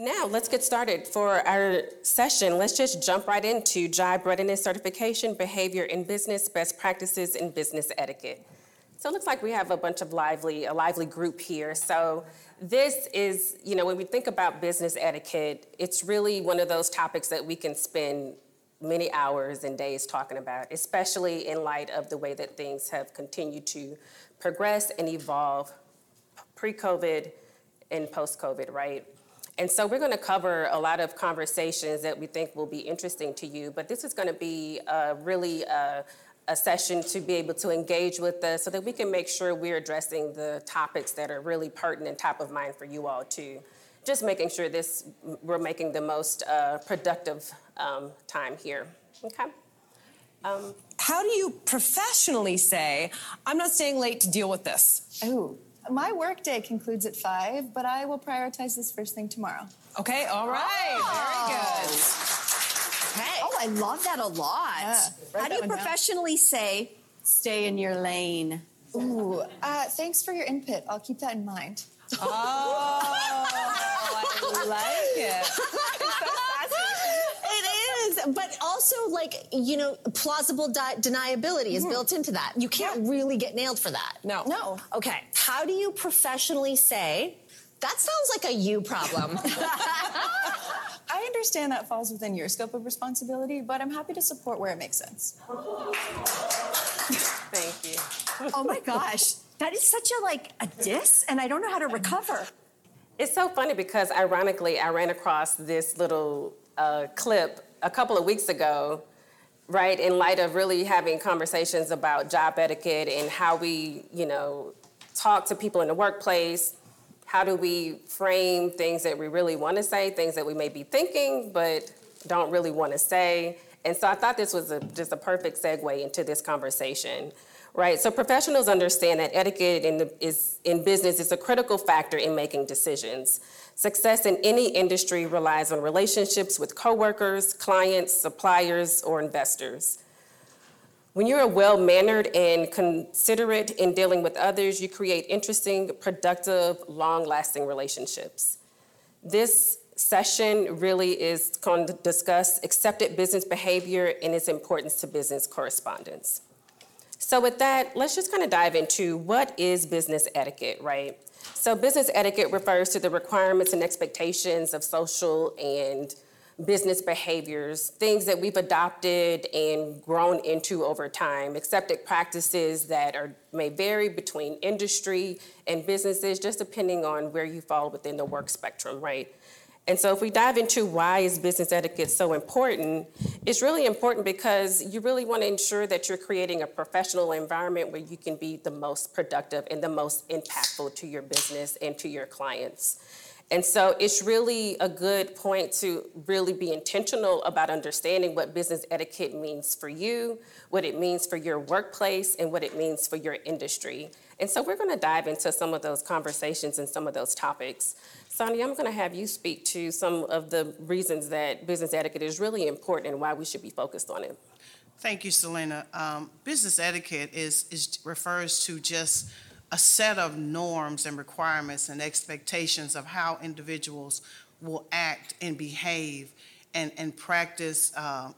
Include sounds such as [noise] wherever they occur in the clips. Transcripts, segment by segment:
Now, let's get started. For our session, let's just jump right into job readiness certification, behavior in business, best practices in business etiquette. So it looks like we have a bunch of lively, a lively group here. So this is, you know, when we think about business etiquette, it's really one of those topics that we can spend many hours and days talking about, especially in light of the way that things have continued to progress and evolve pre-COVID and post-COVID, right? And so we're going to cover a lot of conversations that we think will be interesting to you, but this is going to be uh, really a, a session to be able to engage with us so that we can make sure we're addressing the topics that are really pertinent top of mind for you all too. Just making sure this we're making the most uh, productive um, time here. Okay. Um, How do you professionally say, I'm not staying late to deal with this? Ooh. My workday concludes at five, but I will prioritize this first thing tomorrow. Okay, all right, oh. very good. Okay. Oh, I love that a lot. Yeah, How do you professionally down. say, stay in your lane? Ooh, uh, thanks for your input. I'll keep that in mind. Oh, I like it. But also like you know plausible di- deniability is mm-hmm. built into that. You can't yeah. really get nailed for that. No. No. Okay. How do you professionally say that sounds like a you problem? [laughs] I understand that falls within your scope of responsibility, but I'm happy to support where it makes sense. Thank you. oh my gosh. That is such a like a diss and I don't know how to recover. It's so funny because ironically I ran across this little uh, clip a couple of weeks ago, right, in light of really having conversations about job etiquette and how we, you know, talk to people in the workplace. How do we frame things that we really want to say, things that we may be thinking but don't really want to say? And so I thought this was a, just a perfect segue into this conversation, right? So professionals understand that etiquette in, the, is, in business is a critical factor in making decisions. Success in any industry relies on relationships with coworkers, clients, suppliers, or investors. When you're well mannered and considerate in dealing with others, you create interesting, productive, long lasting relationships. This session really is going to discuss accepted business behavior and its importance to business correspondence. So, with that, let's just kind of dive into what is business etiquette, right? So business etiquette refers to the requirements and expectations of social and business behaviors, things that we've adopted and grown into over time, accepted practices that are may vary between industry and businesses, just depending on where you fall within the work spectrum, right? And so if we dive into why is business etiquette so important, it's really important because you really want to ensure that you're creating a professional environment where you can be the most productive and the most impactful to your business and to your clients. And so it's really a good point to really be intentional about understanding what business etiquette means for you, what it means for your workplace, and what it means for your industry. And so we're going to dive into some of those conversations and some of those topics. Sondia, I'm going to have you speak to some of the reasons that business etiquette is really important and why we should be focused on it. Thank you, Celena. Um, business etiquette is, is refers to just a set of norms and requirements and expectations of how individuals will act and behave and, and practice uh,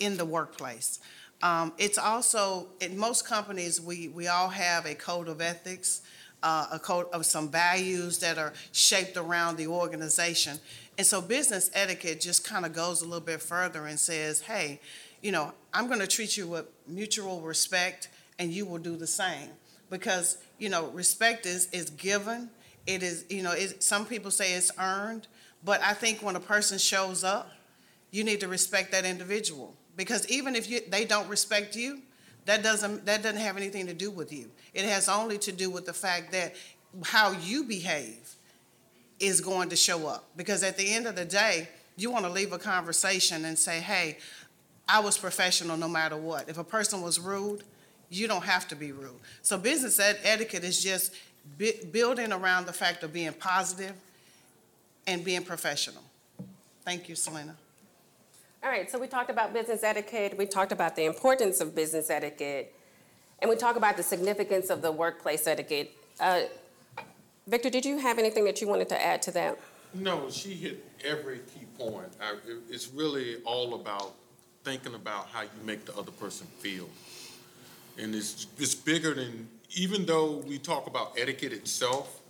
in the workplace. Um, it's also, in most companies, we, we all have a code of ethics uh, a code of some values that are shaped around the organization. And so business etiquette just kind of goes a little bit further and says, hey, you know, I'm going to treat you with mutual respect and you will do the same. Because, you know, respect is, is given. It is, you know, it, some people say it's earned. But I think when a person shows up, you need to respect that individual. Because even if you, they don't respect you, that doesn't, that doesn't have anything to do with you. It has only to do with the fact that how you behave is going to show up. Because at the end of the day, you want to leave a conversation and say, hey, I was professional no matter what. If a person was rude, you don't have to be rude. So business ed- etiquette is just building around the fact of being positive and being professional. Thank you, Celena. All right, so we talked about business etiquette, we talked about the importance of business etiquette, and we talked about the significance of the workplace etiquette. Uh, Victor, did you have anything that you wanted to add to that? No, she hit every key point. I, it, it's really all about thinking about how you make the other person feel. And it's, it's bigger than, even though we talk about etiquette itself,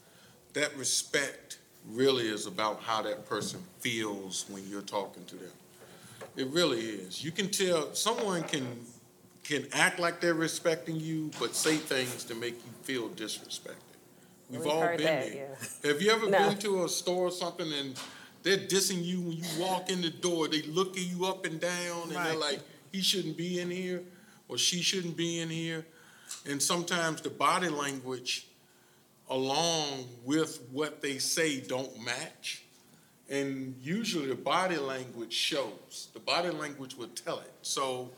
that respect really is about how that person feels when you're talking to them. It really is. You can tell, someone can, can act like they're respecting you, but say things to make you feel disrespected. We've We've all been that, there. yeah. Have you ever No. been to a store or something and they're dissing you when you walk in the door? They look at you up and down and they're like, he shouldn't be in here or she shouldn't be in here. And sometimes the body language along with what they say don't match. And usually the body language shows. The body language will tell it. So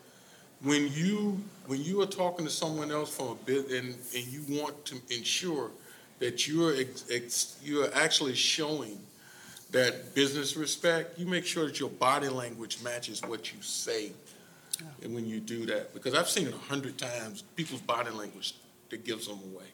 when you when you are talking to someone else from a bit and, and you want to ensure that you're ex, ex, you're actually showing that business respect, you make sure that your body language matches what you say. And when you do that, because I've seen it a hundred times, people's body language that gives them away.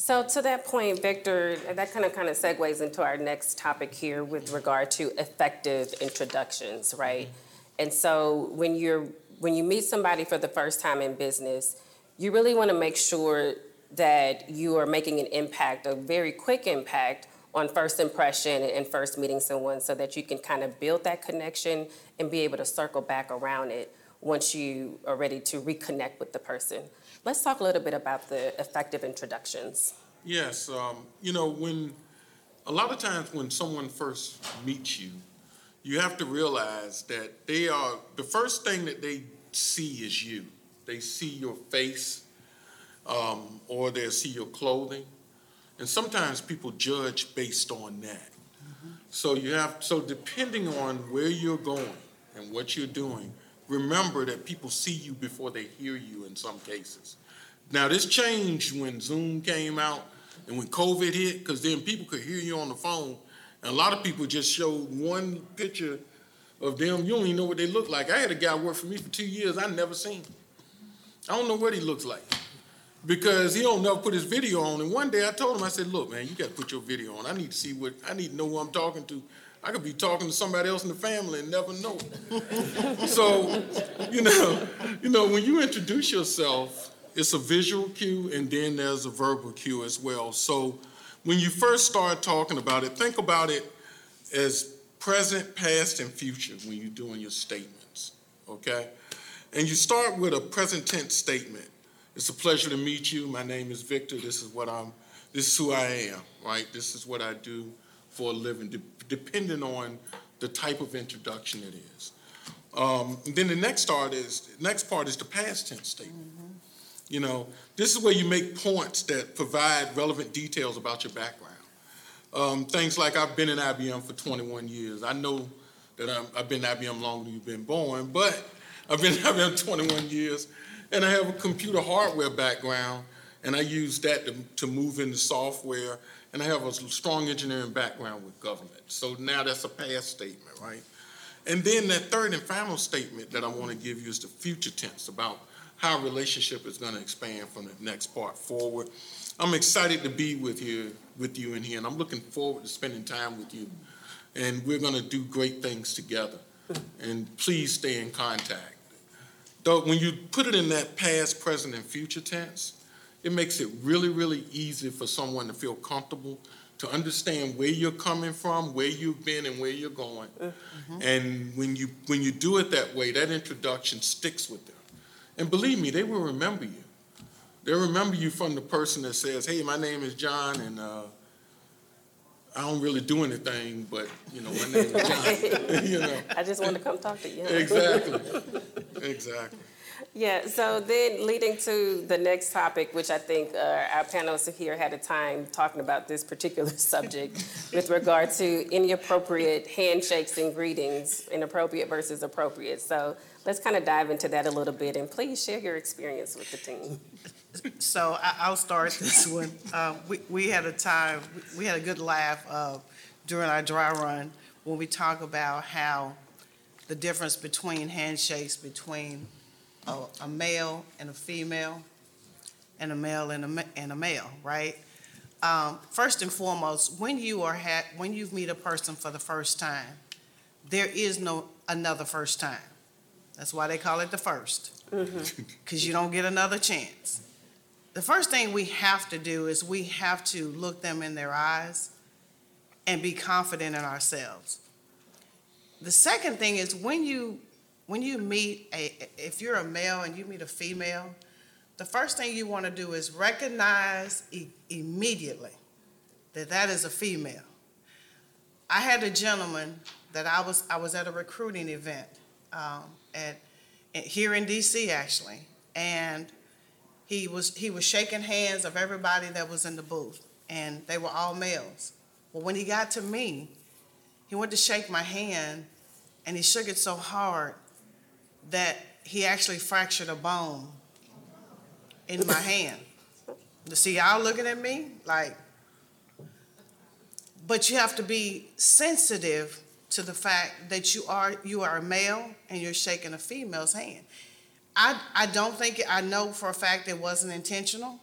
So to that point, Victor, that kind of kind of segues into our next topic here with regard to effective introductions, right? Mm-hmm. And so when you're when you meet somebody for the first time in business, you really want to make sure that you are making an impact, a very quick impact on first impression and first meeting someone so that you can kind of build that connection and be able to circle back around it once you are ready to reconnect with the person. Let's talk a little bit about the effective introductions. Yes, um, you know, when, a lot of times when someone first meets you, you have to realize that they are, the first thing that they see is you. They see your face, um, or they see your clothing. And sometimes people judge based on that. So you have, so depending on where you're going and what you're doing, remember that people see you before they hear you in some cases. Now, this changed when Zoom came out and when COVID hit, because then people could hear you on the phone. And a lot of people just showed one picture of them. You don't even know what they look like. I had a guy work for me for two years. I never seen. I don't know what he looks like because he don't never put his video on. And one day I told him, I said, "Look, man, you got to put your video on. I need to see what I need to know who I'm talking to. I could be talking to somebody else in the family and never know." [laughs] so, you know, you know, when you introduce yourself, it's a visual cue and then there's a verbal cue as well. So, when you first start talking about it, think about it as present, past, and future when you're doing your statements. Okay, and you start with a present tense statement. It's a pleasure to meet you. My name is Victor. This is what I'm. This is who I am. Right. This is what I do for a living. De- depending on the type of introduction it is. Um, and then the next part is next part is the past tense statement. You know, this is where you make points that provide relevant details about your background. Um, things like I've been in IBM for 21 years. I know that I'm, I've been in IBM longer than you've been born, but I've been in IBM 21 years, and I have a computer hardware background, and I use that to, to move into software, and I have a strong engineering background with government. So now that's a past statement, right? And then that third and final statement that I want to give you is the future tense about how a relationship is going to expand from the next part forward. I'm excited to be with you, with you in here, and I'm looking forward to spending time with you. And we're going to do great things together. And please stay in contact. Though when you put it in that past, present, and future tense, it makes it really, really easy for someone to feel comfortable, to understand where you're coming from, where you've been, and where you're going. And when you when you do it that way, that introduction sticks with them. And believe me, they will remember you. They'll remember you from the person that says, "Hey, my name is John, and uh, I don't really do anything, but you know, my name is John." [laughs] [laughs] you know, I just wanted to come talk to you. exactly, exactly. Yeah, so then leading to the next topic, which I think uh, our panelists here had a time talking about this particular [laughs] subject with regard to inappropriate handshakes and greetings, inappropriate versus appropriate. So let's kind of dive into that a little bit and please share your experience with the team. So I, I'll start this [laughs] one. Uh, we, we had a time, we had a good laugh, uh, during our dry run when we talk about how the difference between handshakes between a, a male and a female and a male and a, ma- and a male, right? um, first and foremost, when you are ha- when you meet a person for the first time, there is no another first time. That's why they call it the first, [laughs] because you don't get another chance. The first thing we have to do is we have to look them in their eyes and be confident in ourselves. The second thing is when you when you meet a if you're a male and you meet a female, the first thing you want to do is recognize e- immediately that that is a female. I had a gentleman that I was I was at a recruiting event um, at, at here in D.C. actually, and he was he was shaking hands of everybody that was in the booth, and they were all males. Well, when he got to me, he went to shake my hand, and he shook it so hard that he actually fractured a bone in my hand. To see y'all looking at me like, but you have to be sensitive to the fact that you are you are a male and you're shaking a female's hand. I I don't think I know for a fact it wasn't intentional.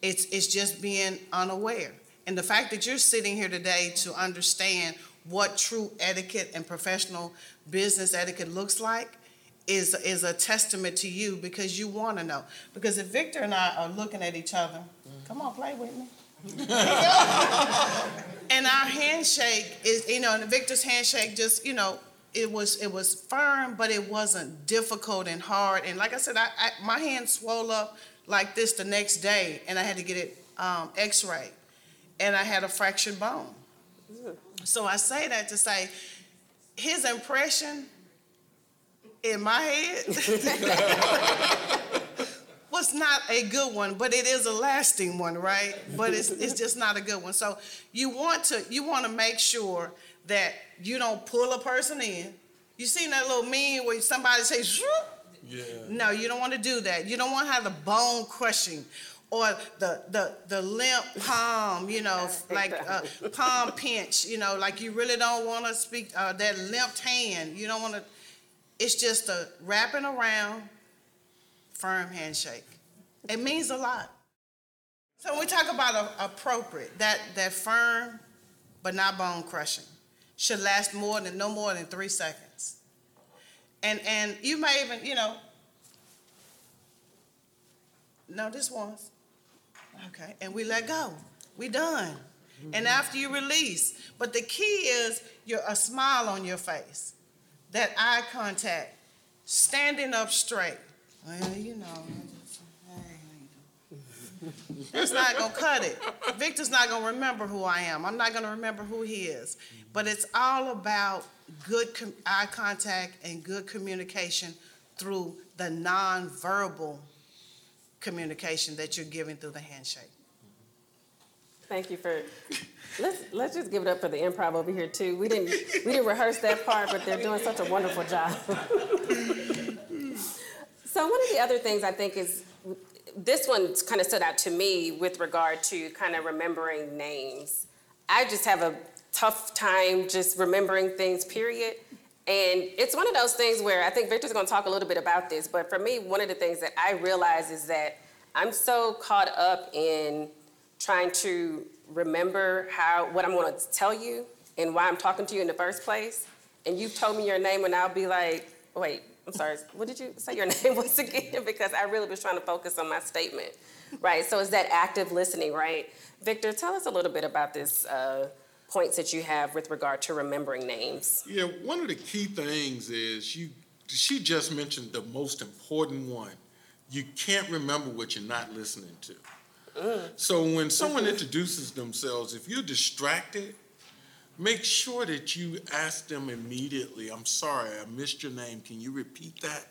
It's it's just being unaware. And the fact that you're sitting here today to understand what true etiquette and professional business etiquette looks like is is a testament to you because you want to know. Because if Victor and I are looking at each other, come on, play with me. [laughs] and our handshake is, you know, and Victor's handshake just, you know, it was it was firm, but it wasn't difficult and hard. And like I said, I, I my hand swelled up like this the next day, and I had to get it um, X-ray, and I had a fractured bone. So I say that to say, his impression in my head [laughs] was not a good one, but it is a lasting one, right? But it's it's just not a good one. So you want to you want to make sure that you don't pull a person in. You seen that little meme where somebody says, "Shroop"? Yeah. No, you don't want to do that. You don't want to have the bone crushing or the the the limp palm, you know, [laughs] like uh, palm pinch, you know, like you really don't want to speak uh, that limped hand. You don't want to. It's just a wrapping around, firm handshake. It means a lot. So when we talk about a, appropriate, that that firm, but not bone crushing, should last more than no more than three seconds. And and you may even you know. No, this once. Okay, and we let go. We done. And mm-hmm. after you release, but the key is your a smile on your face, that eye contact, standing up straight. Well, you know? That's not gonna cut it. Victor's not gonna remember who I am. I'm not gonna remember who he is. But it's all about good com- eye contact and good communication through the nonverbal communication that you're giving through the handshake. Thank you for, let's, let's just give it up for the improv over here too. We didn't, we didn't rehearse that part, but they're doing such a wonderful job. So one of the other things I think is, this one kind of stood out to me with regard to kind of remembering names. I just have a tough time just remembering things, period. And it's one of those things where I think Victor's gonna talk a little bit about this, but for me, one of the things that I realize is that I'm so caught up in trying to remember how, what I'm gonna tell you and why I'm talking to you in the first place. And you've told me your name and I'll be like, wait, I'm sorry, what did you say your [laughs] name was again? [laughs] Because I really was trying to focus on my statement, right? So it's that active listening, right? Victor, tell us a little bit about this uh, points that you have with regard to remembering names. Yeah, one of the key things is you, she just mentioned the most important one. You can't remember what you're not listening to. So when someone introduces themselves, if you're distracted, make sure that you ask them immediately, I'm sorry, I missed your name. Can you repeat that?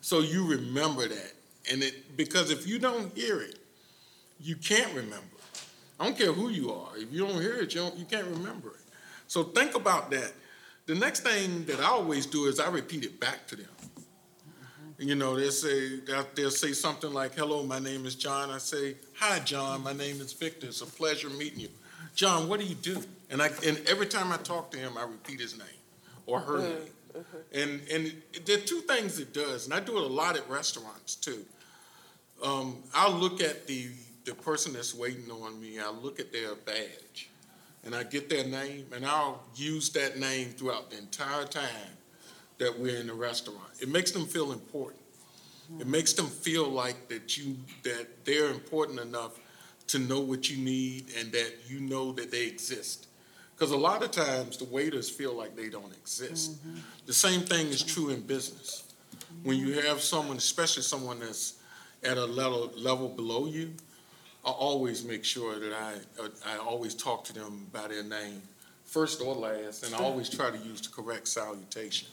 So you remember that. And it, because if you don't hear it, you can't remember. I don't care who you are. If you don't hear it, you, you can't remember it. So think about that. The next thing that I always do is I repeat it back to them. You know, they'll say, they'll, say something like, hello, my name is John. I say, hi, John, my name is Victor. It's a pleasure meeting you. John, what do you do? And I, and every time I talk to him, I repeat his name or her name. And, and there are two things it does, and I do it a lot at restaurants too. Um, I'll look at the the person that's waiting on me, I look at their badge and I get their name and I'll use that name throughout the entire time that we're in the restaurant. It makes them feel important. It makes them feel like that you, that they're important enough to know what you need and that you know that they exist. Because a lot of times the waiters feel like they don't exist. Mm-hmm. The same thing is true in business. When you have someone, especially someone that's at a level, level below you, I always make sure that I, I always talk to them by their name, first or last, and I always try to use the correct salutation.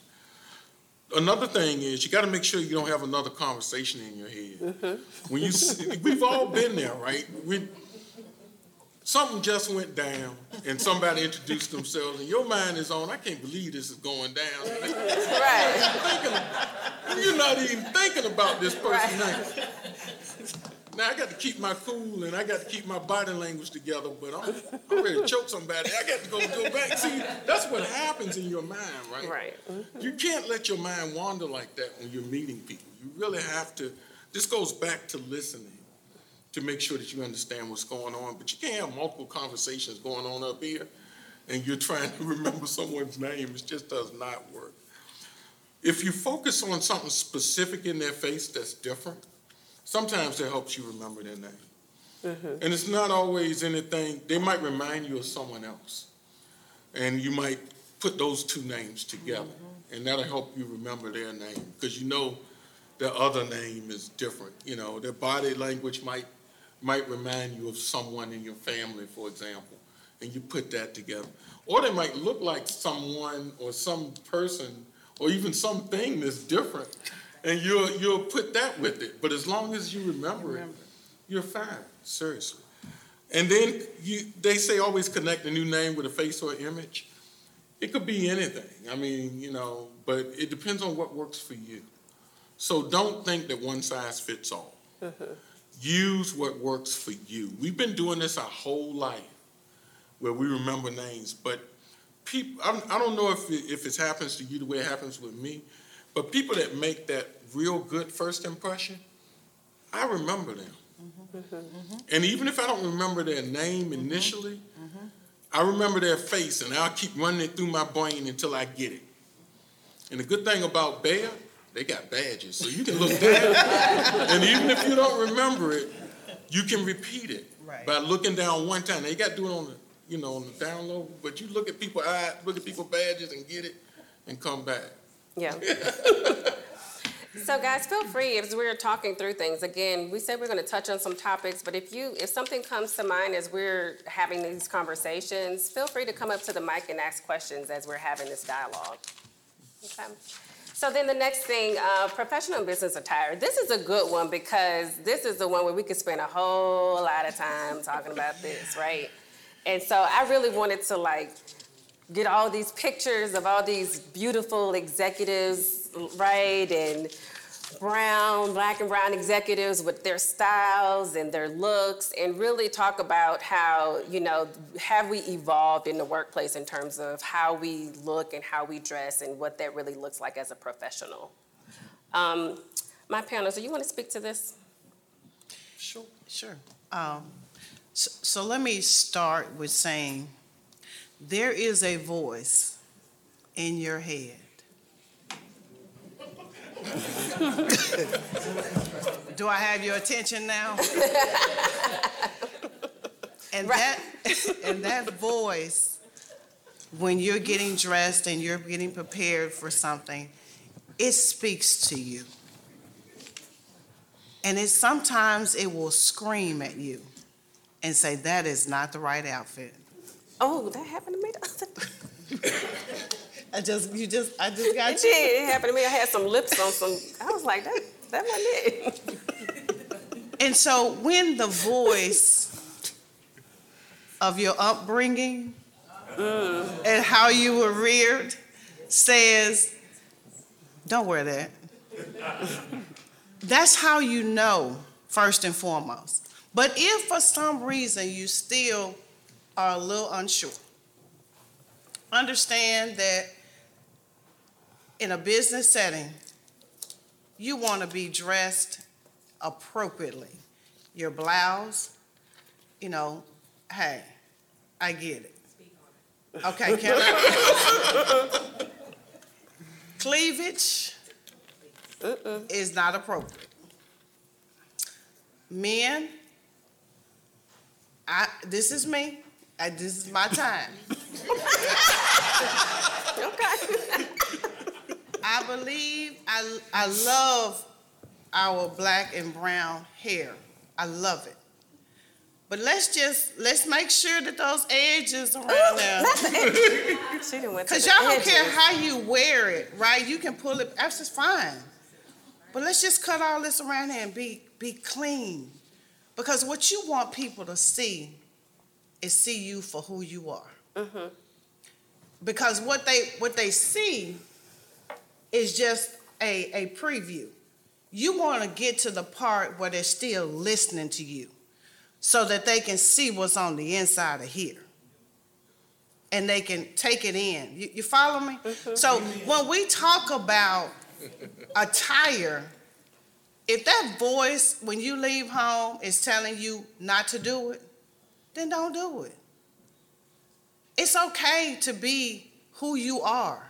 Another thing is you got to make sure you don't have another conversation in your head. Mm-hmm. When you, s- we've all been there, right? We, something just went down, and somebody introduced themselves, and your mind is on. I can't believe this is going down. Right. thinking, you're not even thinking about this person now. Now I got to keep my cool and I got to keep my body language together, but I'm, I'm ready to choke somebody. I got to go go back. See, that's what happens in your mind, right? Right. Mm-hmm. You can't let your mind wander like that when you're meeting people. You really have to. This goes back to listening to make sure that you understand what's going on. But you can't have multiple conversations going on up here, and you're trying to [laughs] remember someone's name. It just does not work. If you focus on something specific in their face that's different, sometimes that helps you remember their name. Mm-hmm. And it's not always anything, they might remind you of someone else. And you might put those two names together, mm-hmm. and that'll help you remember their name, because you know their other name is different. You know, their body language might, might remind you of someone in your family, for example, and you put that together. Or they might look like someone or some person or even something that's different, and you'll, you'll put that with it. But as long as you remember it, you're fine, seriously. And then you, they say always connect a new name with a face or image. It could be anything. I mean, you know, but it depends on what works for you. So don't think that one size fits all. [laughs] Use what works for you. We've been doing this our whole life, where we remember names. But people, I, I don't know if it, if it happens to you the way it happens with me, but people that make that real good first impression, I remember them. Mm-hmm. And even if I don't remember their name mm-hmm. initially, mm-hmm. I remember their face, and I'll keep running it through my brain until I get it. And the good thing about BEYA, they got badges, so you can look [laughs] down, and even if you don't remember it, you can repeat it Right. by looking down one time. Now you got to do it on the, you know, on the download, but you look at people eyes, look at people badges, and get it, and come back. Yeah. [laughs] So guys, feel free, as we're talking through things, again, we said we're gonna touch on some topics, but if you, if something comes to mind as we're having these conversations, feel free to come up to the mic and ask questions as we're having this dialogue. Okay. So then the next thing, uh, professional business attire. This is a good one because this is the one where we could spend a whole lot of time talking about this, right? And so I really wanted to like get all these pictures of all these beautiful executives, right? And brown, black and brown executives with their styles and their looks, and really talk about how, you know, have we evolved in the workplace in terms of how we look and how we dress and what that really looks like as a professional. Um, my panelists, do you want to speak to this? Sure. Sure. Um, so, so let me start with saying, there is a voice in your head. Do I have your attention now? And that, and that voice, when you're getting dressed and you're getting prepared for something, it speaks to you. And it sometimes it will scream at you and say, that is not the right outfit. Oh, that happened to me the other day. I just, you just, I just got It did. It happened to me. I had some lips on some. I was like, that, that wasn't it. And so when the voice of your upbringing mm. and how you were reared says, don't wear that. That's how you know, first and foremost. But if for some reason you still are a little unsure, understand that in a business setting, you want to be dressed appropriately. Your blouse, you know, hey, I get it. Okay, can I? [laughs] Cleavage is not appropriate. Men, I, this is me, I, this is my time. Okay. [laughs] I believe, I, I love our black and brown hair. I love it. But let's just, let's make sure that those edges around there. [laughs] She done went Cause y'all don't care how you wear it, right? You can pull it, that's just fine. But let's just cut all this around here and be, be clean. Because what you want people to see is see you for who you are. Mm-hmm. Because what they, what they see is just a, a preview. You want to get to the part where they're still listening to you so that they can see what's on the inside of here and they can take it in. You, you follow me? Mm-hmm. So when we talk about attire, if that voice when you leave home is telling you not to do it, then don't do it. It's okay to be who you are.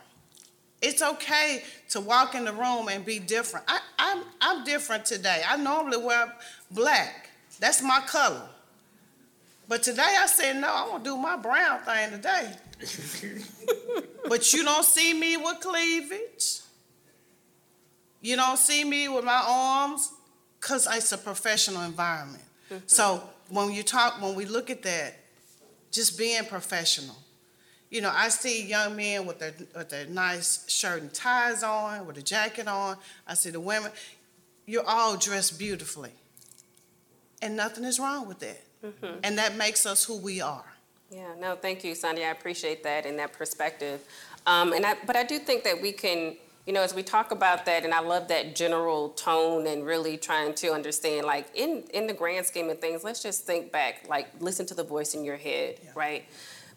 It's okay to walk in the room and be different. I, I'm, I'm different today. I normally wear black. That's my color. But today I said, no, I'm gonna do my brown thing today. [laughs] but you don't see me with cleavage. You don't see me with my arms because it's a professional environment. Mm-hmm. So when you talk, when we look at that, just being professional. You know, I see young men with their, with their nice shirt and ties on, with a jacket on. I see the women. You're all dressed beautifully. And nothing is wrong with that. And that makes us who we are. Yeah, no, thank you, Sandy. I appreciate that and that perspective. Um, and I, but I do think that we can, you know, as we talk about that, and I love that general tone and really trying to understand, like in in the grand scheme of things, let's just think back, like listen to the voice in your head, right?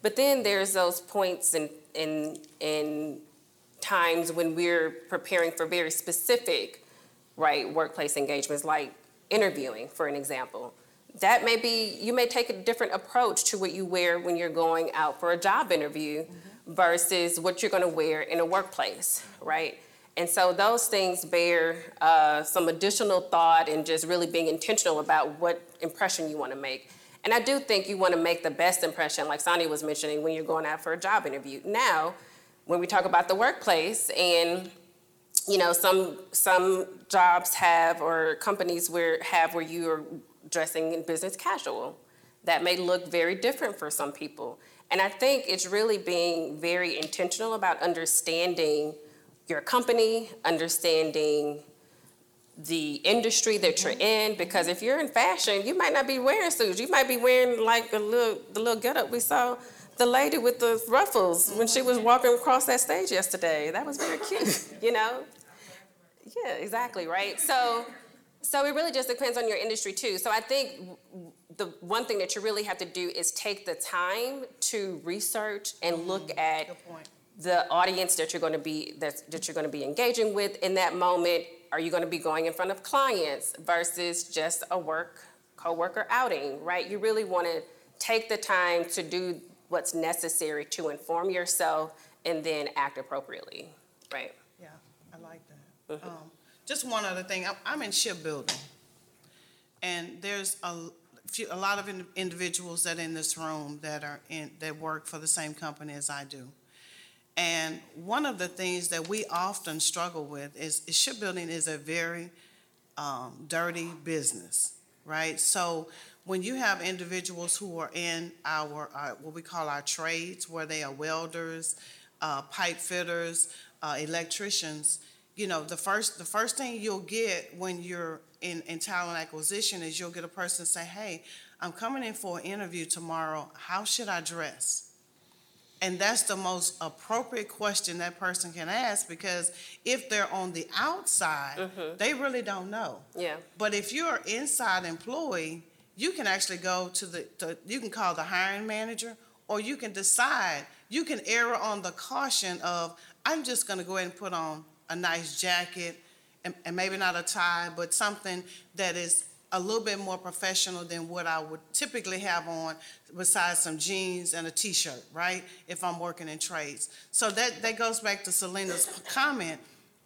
But then there's those points in in in times when we're preparing for very specific, right, workplace engagements, like interviewing, for an example. That may be, you may take a different approach to what you wear when you're going out for a job interview mm-hmm. Versus what you're going to wear in a workplace, right? And so those things bear uh, some additional thought and just really being intentional about what impression you want to make. And I do think you want to make the best impression, like Sondia was mentioning, when you're going out for a job interview. Now, when we talk about the workplace and you know some some jobs have or companies where have where you are dressing in business casual that may look very different for some people and i think it's really being very intentional about understanding your company understanding the industry that you're mm-hmm. in because if you're in fashion you might not be wearing suits. You might be wearing like the little the little getup we saw the lady with the ruffles when she was mm-hmm. walking across that stage yesterday. That was very cute [laughs] you know? Yeah exactly right? So so it really just depends on your industry too. So i think the one thing that you really have to do is take the time to research and look at the audience that you're going to be that, that you're going to be engaging with in that moment. Are you going to be going in front of clients versus just a work coworker outing right? You really want to take the time to do what's necessary to inform yourself and then act appropriately right? Yeah, I like that. Um, Just one other thing, I'm, I'm in shipbuilding. And there's a few, a lot of in- individuals that in this room that are in, that work for the same company as I do. And one of the things that we often struggle with is, is shipbuilding is a very um, dirty business, right? So when you have individuals who are in our, uh, what we call our trades, where they are welders, uh, pipe fitters, uh, electricians, you know, the first, the first thing you'll get when you're in, in talent acquisition is you'll get a person say, hey, I'm coming in for an interview tomorrow. How should I dress? And that's the most appropriate question that person can ask because if they're on the outside, mm-hmm. they really don't know. yeah But if you're an inside employee, you can actually go to the, to, you can call the hiring manager, or you can decide, you can err on the caution of, I'm just gonna go ahead and put on a nice jacket, and, and maybe not a tie, but something that is a little bit more professional than what I would typically have on besides some jeans and a t-shirt, right? If I'm working in trades. So that, that goes back to Celena's comment.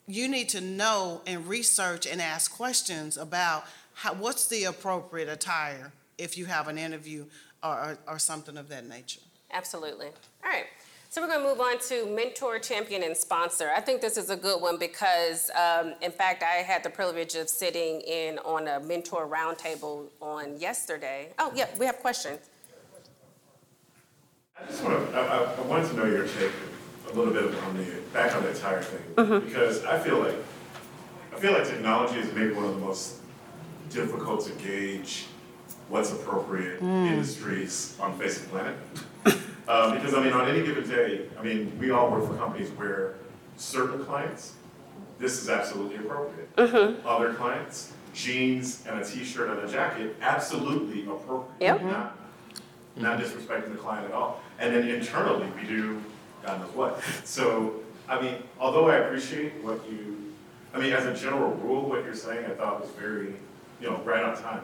You need to know and research and ask questions about how, what's the appropriate attire if you have an interview or, or, or something of that nature. Absolutely. All right. So we're going to move on to mentor, champion, and sponsor. I think this is a good one because, um, in fact, I had the privilege of sitting in on a mentor roundtable on yesterday. Oh, yeah, we have questions. I just want to, I, I- wanted to know your take a little bit on the, back on the entire thing. Because I feel like, I feel like technology is maybe one of the most difficult to gauge what's appropriate industries on the face of the planet. [laughs] Uh, because I mean, on any given day, I mean, we all work for companies where certain clients, this is absolutely appropriate. Other clients, jeans and a t-shirt and a jacket, absolutely appropriate. Yep. Not not disrespecting the client at all. And then internally, we do God knows what. So, I mean, although I appreciate what you, I mean, as a general rule, what you're saying, I thought was very, you know, right on time.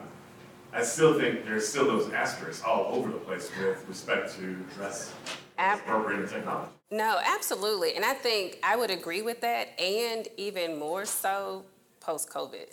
I still think there's still those asterisks all over the place with respect to dress Ab- appropriate technology. No, absolutely. And I think I would agree with that, and even more so post COVID,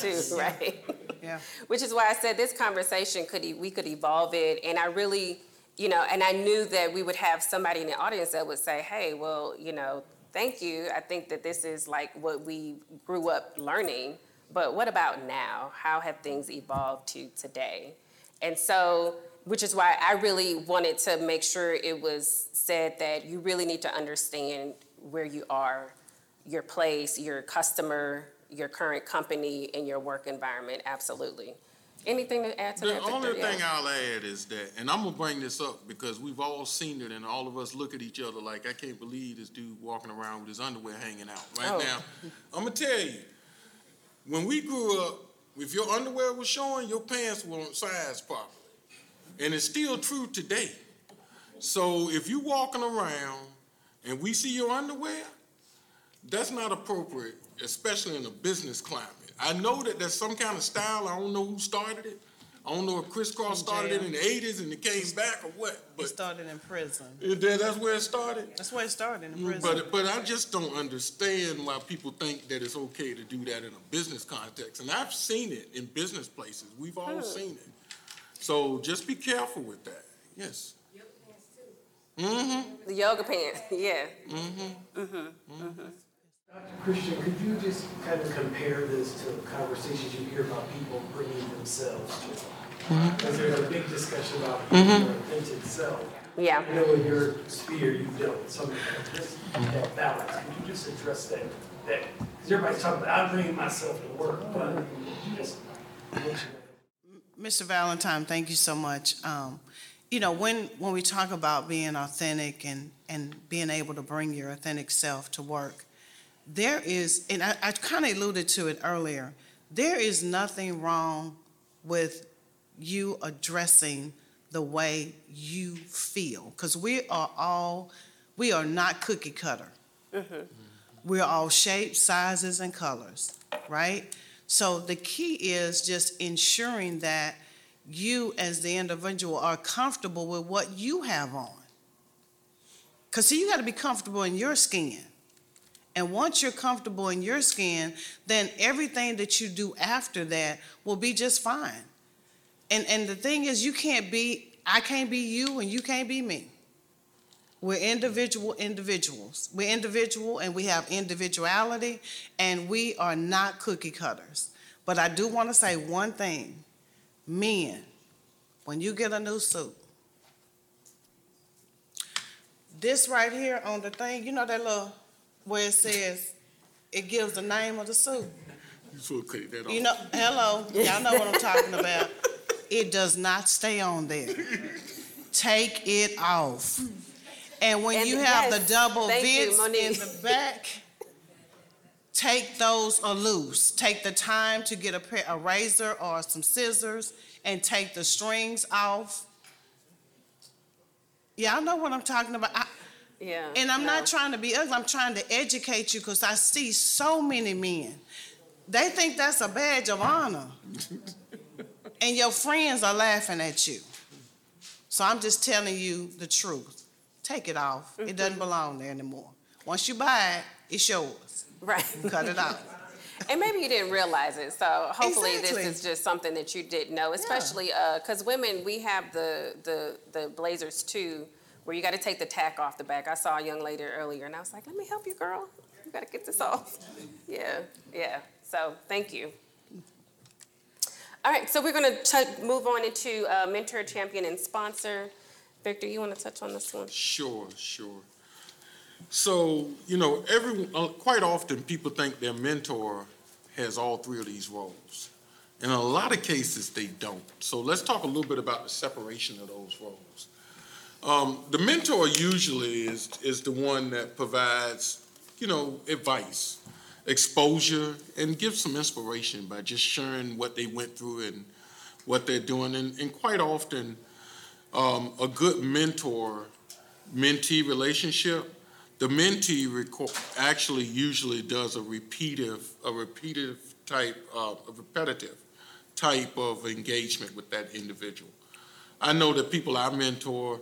too, [laughs] right? Yeah. Which is why I said this conversation could, e- we could evolve it. And I really, you know, and I knew that we would have somebody in the audience that would say, hey, well, you know, thank you. I think that this is like what we grew up learning. But what about now? How have things evolved to today? And so, which is why I really wanted to make sure it was said that you really need to understand where you are, your place, your customer, your current company, and your work environment. Absolutely. Anything to add to The that? The only Victor? Yeah. thing I'll add is that, and I'm gonna bring this up because we've all seen it, and all of us look at each other like, I can't believe this dude walking around with his underwear hanging out right Oh. now. I'm gonna tell you, when we grew up, if your underwear was showing, your pants weren't sized properly, and it's still true today. So if you're walking around and we see your underwear, that's not appropriate, especially in a business climate. I know that there's some kind of style. I don't know who started it. I don't know if Kris Kross started it in the '80s and it came back or what. It But started in prison. it- that- that's where it started. That's where it started, in mm, prison. But but I just don't understand why people think that it's okay to do that in a business context. And I've seen it in business places. We've all seen it. So just be careful with that. Yes. Yoga pants too. Mm-hmm. The yoga pants, [laughs] yeah. Mm-hmm. Mm-hmm. Mm-hmm. Christian, could you just kind of compare this to conversations you hear about people bringing themselves to work? Mm-hmm. Because there's a big discussion about being your mm-hmm. authentic self. Yeah. I know in your sphere, you've dealt with something like this, mm-hmm. that balance. Could you just address that? That, because everybody's talking about, I'm bringing myself to work, but just. Mr. Valentine, thank you so much. Um, you know, when, when we talk about being authentic and, and being able to bring your authentic self to work, there is, and I, I kind of alluded to it earlier, there is nothing wrong with you addressing the way you feel. Because we are all, we are not cookie cutter. Mm-hmm. We're all shapes, sizes, and colors, right? So the key is just ensuring that you, as the individual, are comfortable with what you have on. Because, see, you got to be comfortable in your skin. And once you're comfortable in your skin, then everything that you do after that will be just fine. And, and the thing is, you can't be, I can't be you and you can't be me. We're individual individuals. We're individual and we have individuality and we are not cookie cutters. But I do want to say one thing. Men, when you get a new suit, this right here on the thing, you know that little, where it says, it gives the name of the suit. You should cut that off. You know, hello, y'all know what I'm talking about. It does not stay on there. Take it off. And when And you have yes, the double thank you, vents in Monique. the back, take those a loose. Take the time to get a pair, a razor or some scissors and take the strings off. Y'all know what I'm talking about. I- Yeah. and I'm not trying to be ugly, I'm trying to educate you because I see so many men. They think that's a badge of honor. [laughs] and your friends are laughing at you. So I'm just telling you the truth. Take it off. It doesn't belong there anymore. Once you buy it, it's yours. Right. Cut it out. [laughs] And maybe you didn't realize it, so hopefully Exactly. this is just something that you didn't know, especially, uh, cause women, we have the, the, the blazers too, where you gotta take the tack off the back. I saw a young lady earlier and I was like, let me help you, girl. You gotta get this off. [laughs] Yeah, yeah, so, thank you. All right, so we're gonna tou- move on into, uh, mentor, champion, and sponsor. Victor, you wanna touch on this one? Sure, sure. So, you know, every, uh, quite often, people think their mentor has all three of these roles. In a lot of cases, they don't. So let's talk a little bit about the separation of those roles. Um, the mentor usually is, is the one that provides, you know, advice, exposure, and gives some inspiration by just sharing what they went through and what they're doing. And, and quite often, um, a good mentor mentee relationship, the mentee reco- actually usually does a repeative, a repeative type, uh, a repetitive type of engagement with that individual. I know that people I mentor,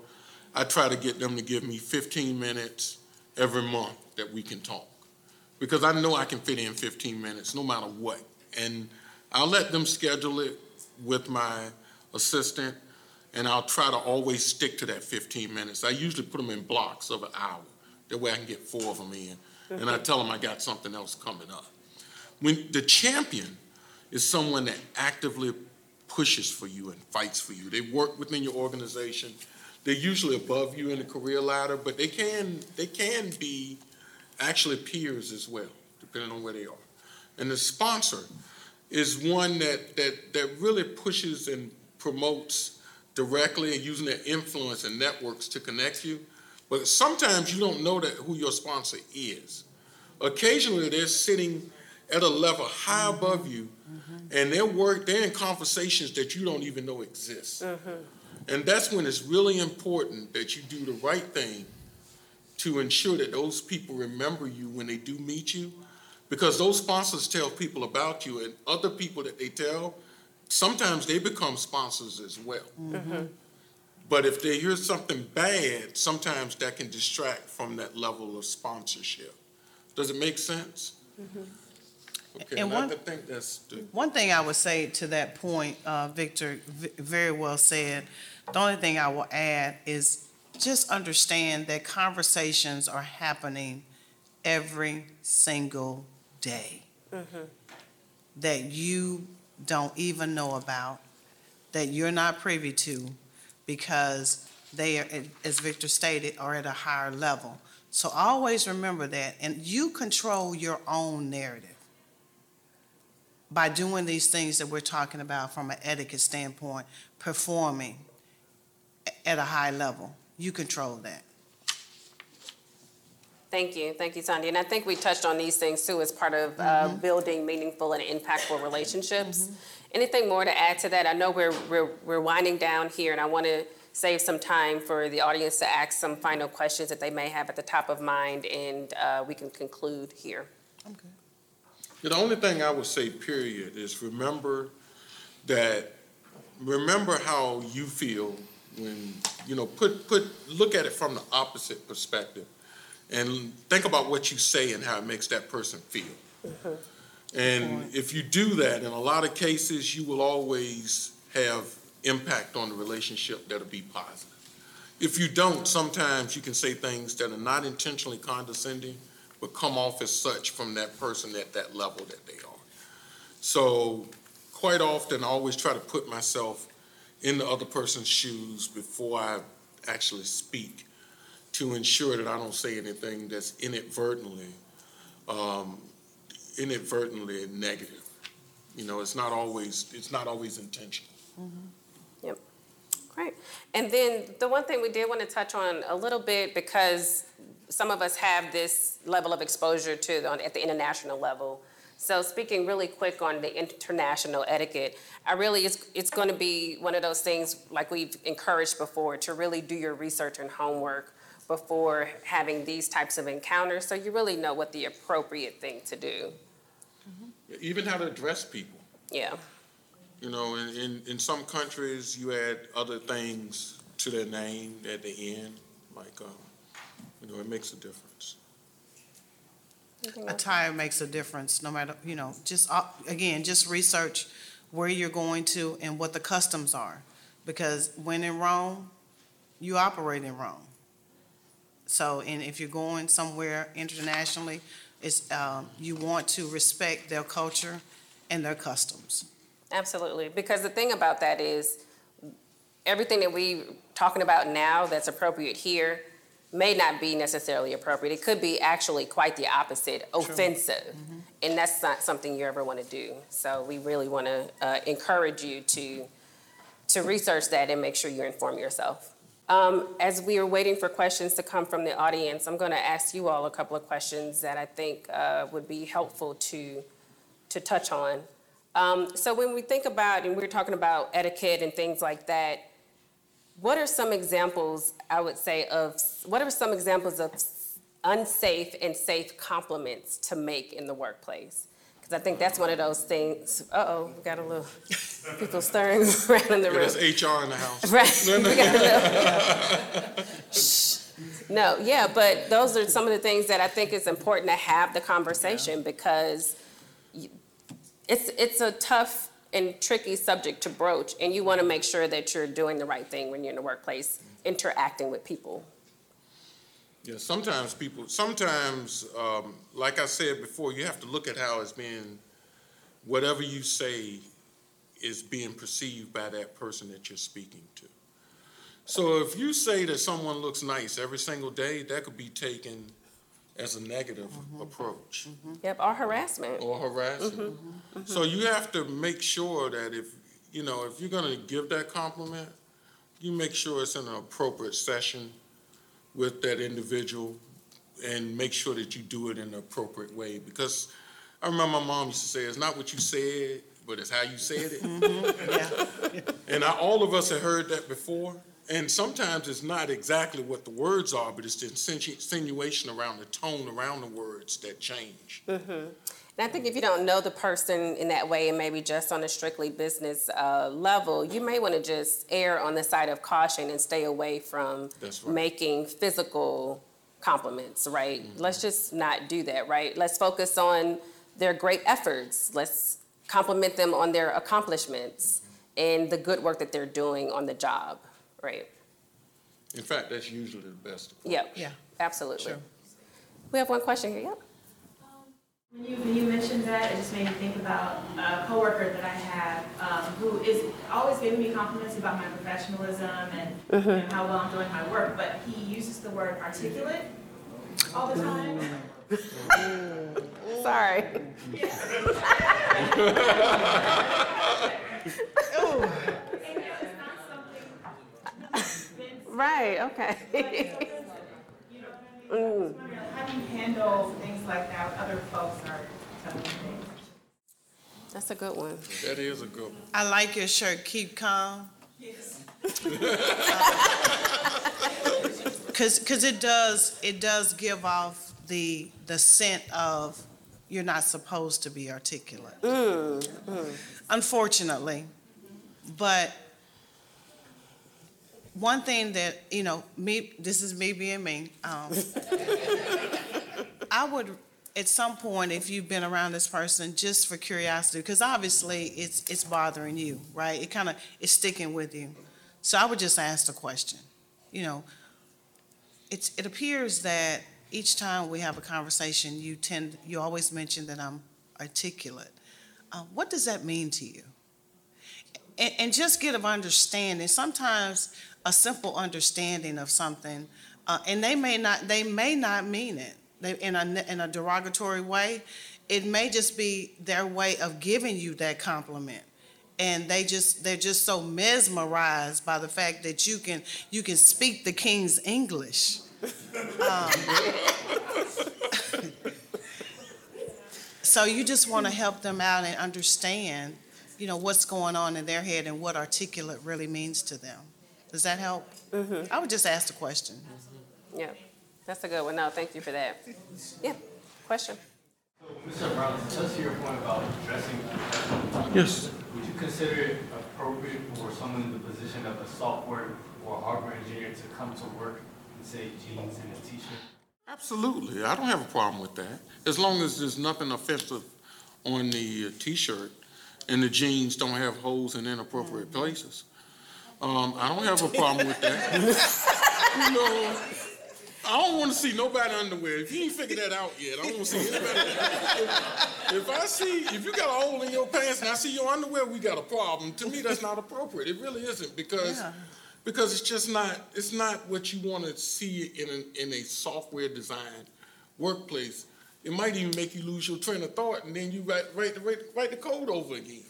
I try to get them to give me 15 minutes every month that we can talk. Because I know I can fit in 15 minutes no matter what. And I'll let them schedule it with my assistant and I'll try to always stick to that 15 minutes. I usually put them in blocks of an hour. That way I can get four of them in. And I tell them I got something else coming up. When the champion is someone that actively pushes for you and fights for you. They work within your organization. They're usually above you in the career ladder, but they can they can be actually peers as well, depending on where they are. And the sponsor is one that that that really pushes and promotes directly and using their influence and networks to connect you. But sometimes you don't know that who your sponsor is. Occasionally they're sitting at a level high above you mm-hmm. and they're work they're in conversations that you don't even know exist. Mm-hmm. And that's when it's really important that you do the right thing to ensure that those people remember you when they do meet you. Because those sponsors tell people about you and other people that they tell, sometimes they become sponsors as well. But if they hear something bad, sometimes that can distract from that level of sponsorship. Does it make sense? Okay, And and I one- think that's the, One thing I would say to that point, uh, Victor, v- very well said. The only thing I will add is just understand that conversations are happening every single day mm-hmm. that you don't even know about, that you're not privy to, because they are, as Victor stated, are at a higher level. So always remember that, and you control your own narrative by doing these things that we're talking about from an etiquette standpoint, performing at a high level. You control that. Thank you, thank you, Sandy. And I think we touched on these things too as part of uh, building meaningful and impactful relationships. Anything more to add to that? I know we're, we're, we're winding down here, and I want to save some time for the audience to ask some final questions that they may have at the top of mind, and uh, we can conclude here. Yeah, the only thing I would say, period, is remember that, remember how you feel when, you know, put, put, look at it from the opposite perspective. And think about what you say and how it makes that person feel. Mm-hmm. And if you do that, in a lot of cases, you will always have impact on the relationship that'll be positive. If you don't, sometimes you can say things that are not intentionally condescending, but come off as such from that person at that level that they are. So quite often, I always try to put myself in the other person's shoes before I actually speak to ensure that I don't say anything that's inadvertently, um, inadvertently negative. You know, it's not always, it's not always intentional. Yep, Great. And then the one thing we did want to touch on a little bit, because some of us have this level of exposure to, the- at the international level. So speaking really quick on the international etiquette, I really, it's, it's going to be one of those things, like we've encouraged before, to really do your research and homework before having these types of encounters, so you really know what the appropriate thing to do. Even how to address people. Yeah. You know, in, in, in some countries, you add other things to their name at the end, like, um, you know, it makes a difference. Attire makes a difference, no matter, you know, just, uh, again, just research where you're going to and what the customs are. Because when in Rome, you operate in Rome. So, and if you're going somewhere internationally, it's, um, you want to respect their culture and their customs. Absolutely, because the thing about that is, everything that we talking about now that's appropriate here may not be necessarily appropriate. It could be actually quite the opposite, offensive. And that's not something you ever want to do. So we really want to uh, encourage you to, to research that and make sure you inform yourself. Um, As we are waiting for questions to come from the audience, I'm going to ask you all a couple of questions that I think uh, would be helpful to, to touch on. Um, so when we think about, and we're talking about etiquette and things like that, what are some examples, I would say, of, what are some examples of unsafe and safe compliments to make in the workplace? Because I think that's one of those things, uh-oh, we got a little, [laughs] people stirring [laughs] around in the room. That's HR in the house. [laughs] Right. We got a little- Shh. No, yeah, but those are some of the things that I think is important to have the conversation because it's, it's a tough and tricky subject to broach, and you want to make sure that you're doing the right thing when you're in the workplace, interacting with people. Yeah, sometimes people, sometimes, um, like I said before, you have to look at how it's being, whatever you say is being perceived by that person that you're speaking to. So if you say that someone looks nice every single day, that could be taken as a negative mm-hmm. approach mm-hmm. Yep, or harassment. or harassment. Mm-hmm. So you have to make sure that if, you know, if you're gonna give that compliment, you make sure it's in an appropriate session with that individual and make sure that you do it in an appropriate way. Because I remember my mom used to say, it's not what you said, but it's how you said it. Yeah. [laughs] And I, all of us have heard that before. And sometimes it's not exactly what the words are, but it's the insinu- insinuation around the tone around the words that change. Mm-hmm. And I think if you don't know the person in that way, and maybe just on a strictly business uh, level, you may want to just err on the side of caution and stay away from right. making physical compliments, right? Mm-hmm. Let's just not do that, right? Let's focus on their great efforts. Let's compliment them on their accomplishments mm-hmm. and the good work that they're doing on the job, right? In fact, that's usually the best. Yep. Yeah. Absolutely. Sure. We have one question here. Yep. When you, when you mentioned that, it just made me think about a coworker that I have um, who is always giving me compliments about my professionalism and you know, how well I'm doing my work, but he uses the word articulate all the time. [laughs] Sorry. [laughs] [laughs] And, you know, it's not something that's been Right, okay. [laughs] You know what I mean? I was wondering, How do you handle things like that when other folks are telling you things? That's a good one. That is a good one. I like your shirt, keep calm. Yes. [laughs] Cause, cause it does, it does give off the, the scent of you're not supposed to be articulate. Mm, mm. Unfortunately, but one thing that, you know, me, this is me being me, um, I would, at some point, if you've been around this person, just for curiosity, because obviously it's, it's bothering you, right? It kind of, it's sticking with you. So I would just ask the question, you know, it's, it appears that each time we have a conversation, you tend, you always mention that I'm articulate. Uh, what does that mean to you? And, and just get an understanding, sometimes a simple understanding of something, uh, and they may not, they may not mean it they, in a, in a derogatory way. It may just be their way of giving you that compliment. And they just, they're just so mesmerized by the fact that you can, you can speak the king's English. Um, [laughs] So you just want to help them out and understand, you know, what's going on in their head and what articulate really means to them. Does that help? I would just ask the question. Yeah, that's a good one. No, thank you for that. Yeah, question? Mr. Brown, just to your point about dressing professionally, Yes. would you consider it appropriate for someone in the position of a software or hardware engineer to come to work and say, jeans and a t-shirt? Absolutely. I don't have a problem with that. As long as there's nothing offensive on the uh, t-shirt and the jeans don't have holes in inappropriate places. Um, I don't have a problem with that. [laughs] You know, I don't want to see nobody underwear. If you ain't figured that out yet, I don't want to see anybody. If, if I see, if you got a hole in your pants and I see your underwear, we got a problem. To me, that's not appropriate. It really isn't because Yeah. because it's just not it's not what you want to see in a, in a software designed workplace. It might even make you lose your train of thought, and then you write write the write, write the code over again.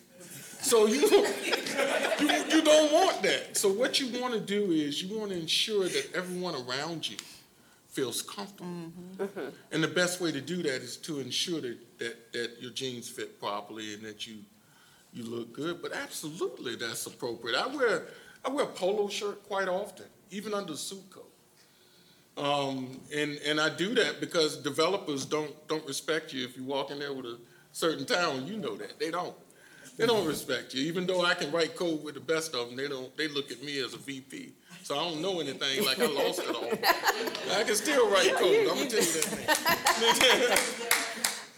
So you, [laughs] you you don't want that. So what you want to do is you want to ensure that everyone around you feels comfortable. Mm-hmm. And the best way to do that is to ensure that, that, that your jeans fit properly and that you you look good. But absolutely, that's appropriate. I wear I wear a polo shirt quite often, even under a suit coat. Um, and and I do that because developers don't don't respect you if you walk in there with a certain town. You know that they don't. They don't respect you, even though I can write code with the best of them. They don't. They look at me as a VP, so I don't know anything. Like I lost it all. I can still write code. I'm gonna tell you that.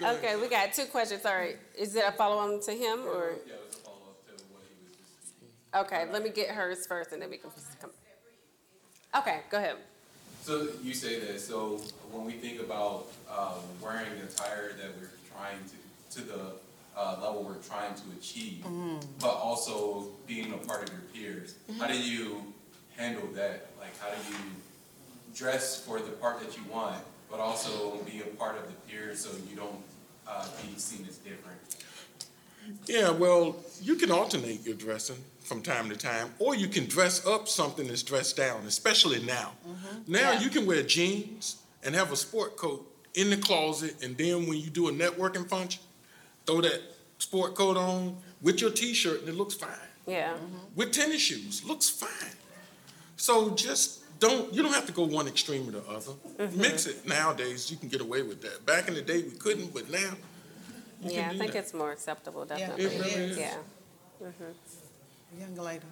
Now. [laughs] Okay, we got two questions. Sorry, is it a follow-on to him or? Yeah, it a follow-up to what he was just speaking. Okay, let me get hers first and then we can come. Okay, go ahead. So you say that, so when we think about, um, wearing attire that we're trying to, to the, uh, level we're trying to achieve, but also being a part of your peers, how do you handle that? Like, how do you dress for the part that you want, but also be a part of the peers so you don't, uh, be seen as different? Yeah, well, you can alternate your dressing from time to time, or you can dress up something that's dressed down, especially now. Mm-hmm. Now you can wear jeans and have a sport coat in the closet, and then when you do a networking function, throw that sport coat on with your t-shirt, and it looks fine. Yeah. Mm-hmm. With tennis shoes, looks fine. So just don't, you don't have to go one extreme or the other. Mm-hmm. Mix it. Nowadays, you can get away with that. Back in the day, we couldn't, but now, you Yeah, can I think that. it's more acceptable, Yeah, definitely. it really is. Yeah. Young lady.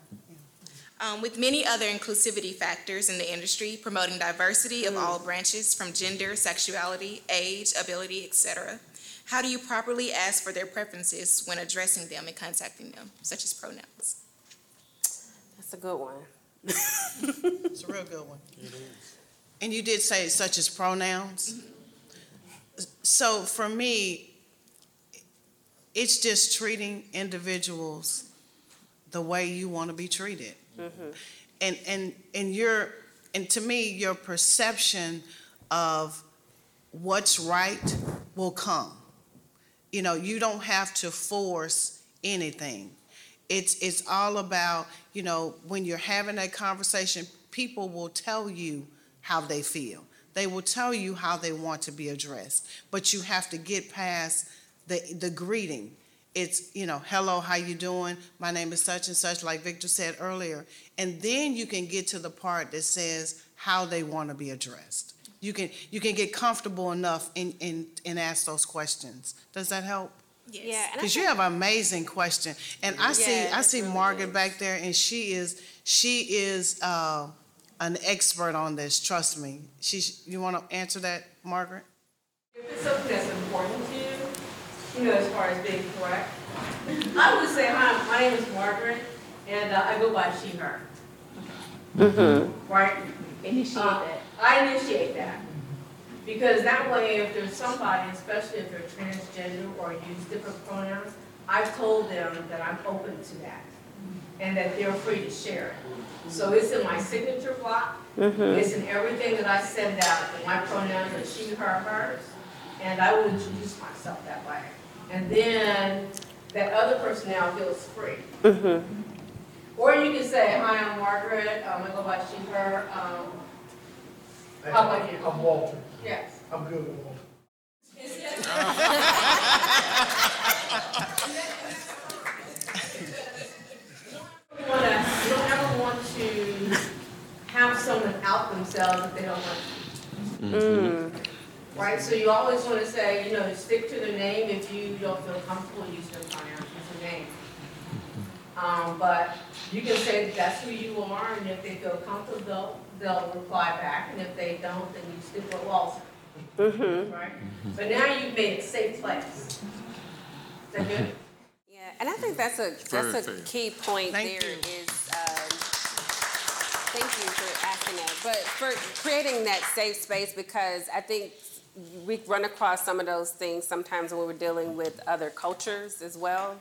Um, with many other inclusivity factors in the industry, promoting diversity of all branches from gender, sexuality, age, ability, etc. How do you properly ask for their preferences when addressing them and contacting them, such as pronouns? That's a good one. It's a real good one. It is. And you did say such as pronouns. So for me, it's just treating individuals the way you want to be treated. Mm-hmm. And, and, and your, and to me, your perception of what's right will come. You know, you don't have to force anything. It's, it's all about, you know, when you're having that conversation, people will tell you how they feel. They will tell you how they want to be addressed. But you have to get past the, the greeting. It's, you know, hello, how you doing? My name is such and such, like Victor said earlier. And then you can get to the part that says how they want to be addressed. You can, you can get comfortable enough and, and, and ask those questions. Does that help? Yes. Yeah. Because you have an amazing question, and I see, Yeah, I see really Margaret good. back there, and she is, she is, uh, an expert on this, trust me. She's, you wanna answer that, Margaret? If it's something that's important to you, you know, as far as being correct, I would say, hi, my name is Margaret, and uh, I go by she, her. Right? Initiate Uh, that. I initiate that. Because that way, if there's somebody, especially if they're transgender or use different pronouns, I've told them that I'm open to that. And that they're free to share it. So it's in my signature block. It's in everything that I send out, that my pronouns are she, her, hers. And I will introduce myself that way. And then that other person now feels free. Or you can say, hi, I'm Margaret, um, I go by she, her, um, how about you? I'm Walter. Yes. I'm good with Walter. You wanna, you don't ever want to have someone out themselves if they don't want to. Right, so you always wanna say, you know, stick to the name if you don't feel comfortable using the pronouns, use the name. Um, but you can say that that's who you are, and if they feel comfortable, they'll, they'll reply back, and if they don't, then you stick with Walter. Mm-hmm. Right? But now you've made a safe place. Is that good? Yeah, and I think that's a, Very that's fair. a key point Thank there you. is, um, thank you for asking that, but for creating that safe space, because I think we run across some of those things sometimes when we're dealing with other cultures as well.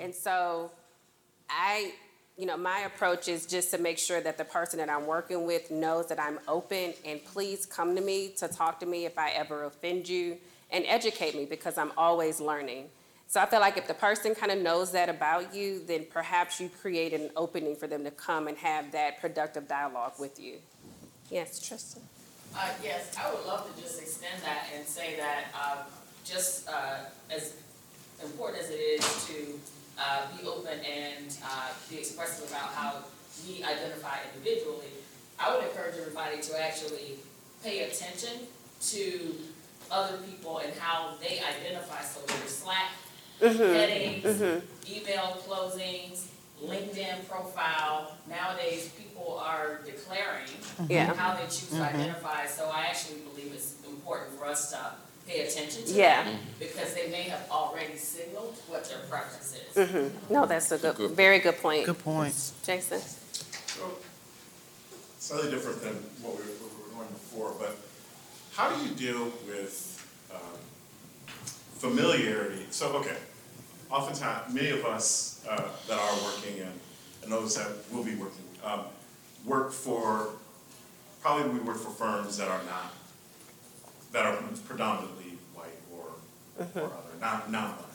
And so I, you know, my approach is just to make sure that the person that I'm working with knows that I'm open and please come to me to talk to me if I ever offend you and educate me because I'm always learning. So I feel like if the person kind of knows that about you, then perhaps you create an opening for them to come and have that productive dialogue with you. Yes, Tristan? Uh, yes, I would love to just extend that and say that, uh, just, uh, as important as it is to, uh, be open and, uh, be expressive about how we identify individually, I would encourage everybody to actually pay attention to other people and how they identify, so their Slack headings, email closings, LinkedIn profile. Nowadays, people are declaring Yeah. how they choose to identify, so I actually believe it's important for us to pay attention to Yeah. that. Because they may have already signaled what their preference is. Mm-hmm. No, that's a good, very good point. Good point. Jason? slightly different than what we were, what we were doing before, but how do you deal with um, familiarity? So, okay, oftentimes, many of us uh, that are working and, and those that will be working, um, work for, probably we work for firms that are not, that are predominantly white or, or other, not, not black.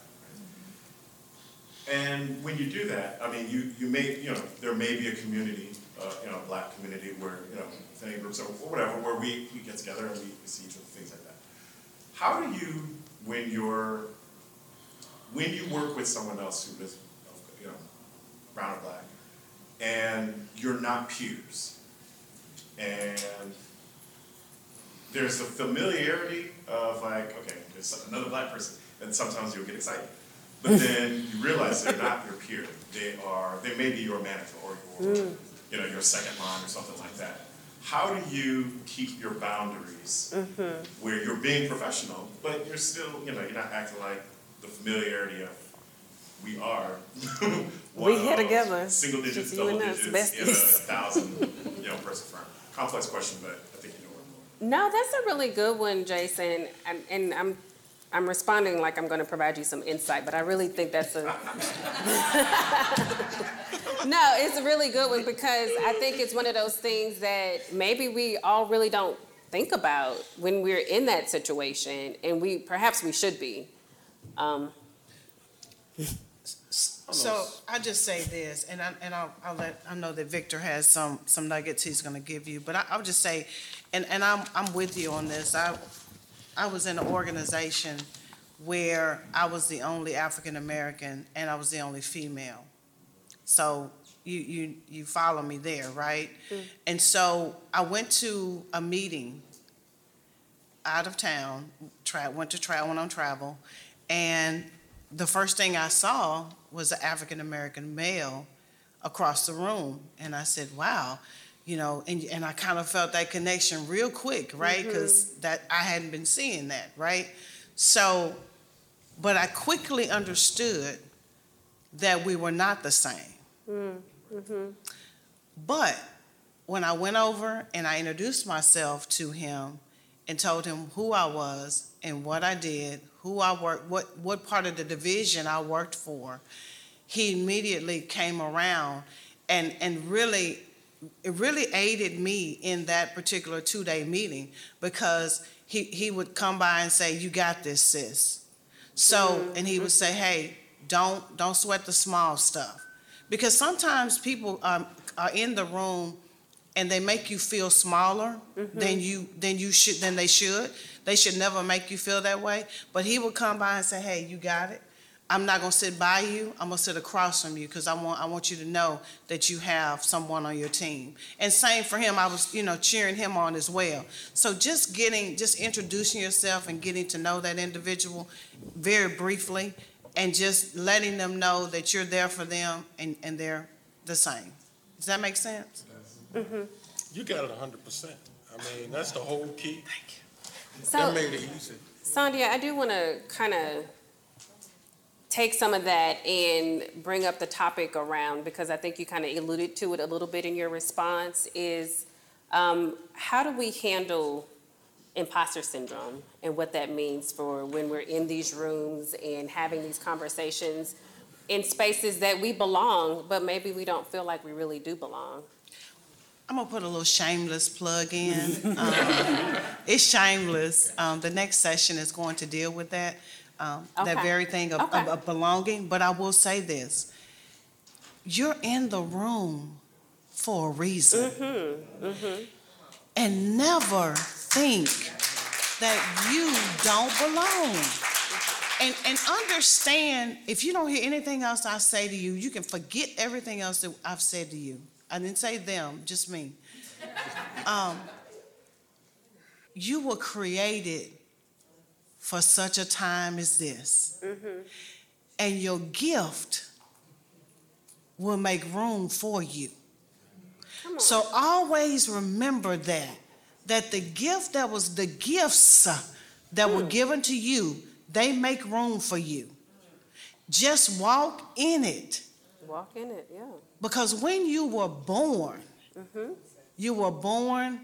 And when you do that, I mean, you, you may, you know, there may be a community, uh, you know, black community where, you know, affinity groups or whatever, where we, we get together and we see each other, things like that. How do you, when you're, when you work with someone else who is, you know, brown or black, and you're not peers, and there's the familiarity of like, okay, there's another black person, and sometimes you'll get excited. But [laughs] then you realize they're not your peer. They are, they may be your manager or your, mm. you know, your second line or something like that. How do you keep your boundaries mm-hmm. where you're being professional, but you're still, you know, you're not acting like the familiarity of we are. [laughs] one We here of together. Single digits, you double and us, digits in a besties. [laughs] thousand, you know, person firm. Complex question, but I think you know where I'm going. No, that's a really good one, Jason. And, and I'm, I'm responding like I'm going to provide you some insight, but I really think that's a. [laughs] no, it's a really good one because I think it's one of those things that maybe we all really don't think about when we're in that situation, and we perhaps we should be. Um, So I just say this, and I, and I'll, I'll let, I know that Victor has some, some nuggets he's gonna give you, but I, I'll just say, and, and I'm, I'm with you on this. I, I was in an organization where I was the only African-American and I was the only female. So you, you, you follow me there, right? And so I went to a meeting out of town, tra- went to travel, went on travel, and the first thing I saw was an African-American male across the room. And I said, wow, you know, and, and I kind of felt that connection real quick, right? Mm-hmm. Because that, I hadn't been seeing that, right? So, but I quickly understood that we were not the same. Mm-hmm. But when I went over and I introduced myself to him and told him who I was and what I did, who I worked, what, what part of the division I worked for, he immediately came around and, and really, it really aided me in that particular two-day meeting because he, he would come by and say, you got this, sis. So, and he would say, hey, don't, don't sweat the small stuff. Because sometimes people um, are in the room and they make you feel smaller mm-hmm. than you than you should than they should. They should never make you feel that way. But he would come by and say, "Hey, you got it." I'm not gonna sit by you, I'm gonna sit across from you, because I want, I want you to know that you have someone on your team. And same for him, I was, you know, cheering him on as well. So just getting, just introducing yourself and getting to know that individual very briefly, and just letting them know that you're there for them and, and they're the same. Does that make sense? You got it a hundred percent. I mean, that's the whole key. Thank you. So- That made it easy. Sondia, I do want to kind of take some of that and bring up the topic around, because I think you kind of alluded to it a little bit in your response, is um, how do we handle imposter syndrome and what that means for when we're in these rooms and having these conversations in spaces that we belong, but maybe we don't feel like we really do belong? I'm gonna put a little shameless plug in. Um, It's shameless. Um, the next session is going to deal with that, um, that Okay. very thing of, of- Okay. of belonging, but I will say this. You're in the room for a reason. And never think that you don't belong. And, and understand, if you don't hear anything else I say to you, you can forget everything else that I've said to you. I didn't say them, just me. Um, you were created for such a time as this. And your gift will make room for you. So always remember that, that the gift that was the gifts that were given to you, they make room for you. Just walk in it. Walk in it, yeah. Because when you were born, Mm-hmm. you were born